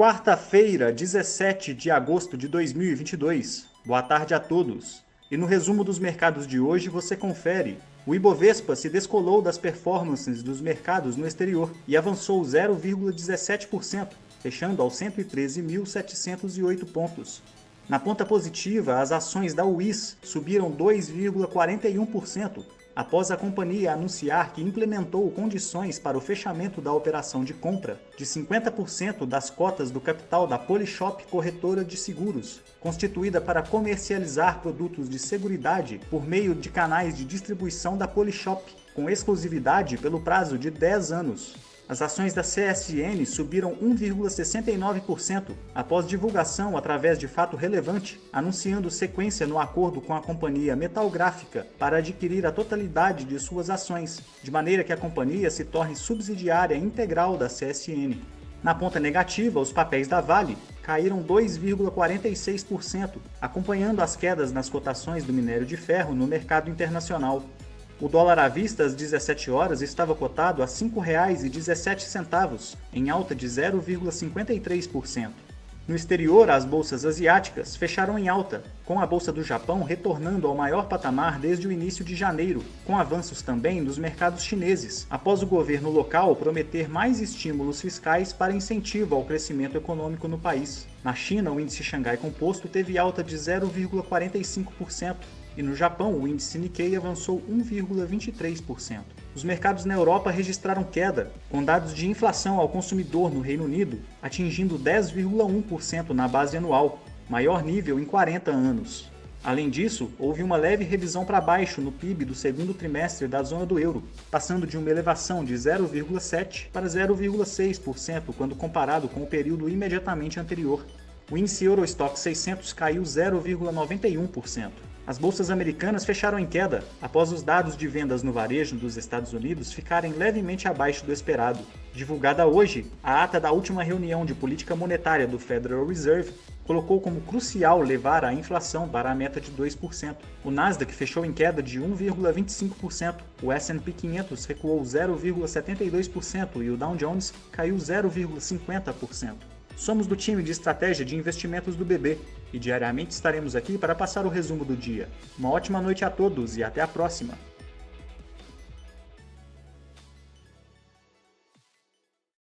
Quarta-feira, 17 de agosto de 2022. Boa tarde a todos. E no resumo dos mercados de hoje você confere. O Ibovespa se descolou das performances dos mercados no exterior e avançou 0,17%, fechando aos 113.708 pontos. Na ponta positiva, as ações da UIS subiram 2,41%, após a companhia anunciar que implementou condições para o fechamento da operação de compra de 50% das cotas do capital da Polishop Corretora de Seguros, constituída para comercializar produtos de seguridade por meio de canais de distribuição da Polishop, com exclusividade pelo prazo de 10 anos. As ações da CSN subiram 1,69% após divulgação através de fato relevante, anunciando sequência no acordo com a companhia Metalgráfica para adquirir a totalidade de suas ações, de maneira que a companhia se torne subsidiária integral da CSN. Na ponta negativa, os papéis da Vale caíram 2,46%, acompanhando as quedas nas cotações do minério de ferro no mercado internacional. O dólar à vista às 17 horas estava cotado a R$ 5,17, em alta de 0,53%. No exterior, as bolsas asiáticas fecharam em alta, com a bolsa do Japão retornando ao maior patamar desde o início de janeiro, com avanços também nos mercados chineses, após o governo local prometer mais estímulos fiscais para incentivo ao crescimento econômico no país. Na China, o índice Xangai Composto teve alta de 0,45%, e no Japão o índice Nikkei avançou 1,23%. Os mercados na Europa registraram queda, com dados de inflação ao consumidor no Reino Unido atingindo 10,1% na base anual, maior nível em 40 anos. Além disso, houve uma leve revisão para baixo no PIB do segundo trimestre da zona do euro, passando de uma elevação de 0,7% para 0,6% quando comparado com o período imediatamente anterior. O índice Eurostock 600 caiu 0,91%. As bolsas americanas fecharam em queda após os dados de vendas no varejo dos Estados Unidos ficarem levemente abaixo do esperado. Divulgada hoje, a ata da última reunião de política monetária do Federal Reserve colocou como crucial levar a inflação para a meta de 2%. O Nasdaq fechou em queda de 1,25%, o S&P 500 recuou 0,72% e o Dow Jones caiu 0,50%. Somos do time de estratégia de investimentos do BB e diariamente estaremos aqui para passar o resumo do dia. Uma ótima noite a todos e até a próxima!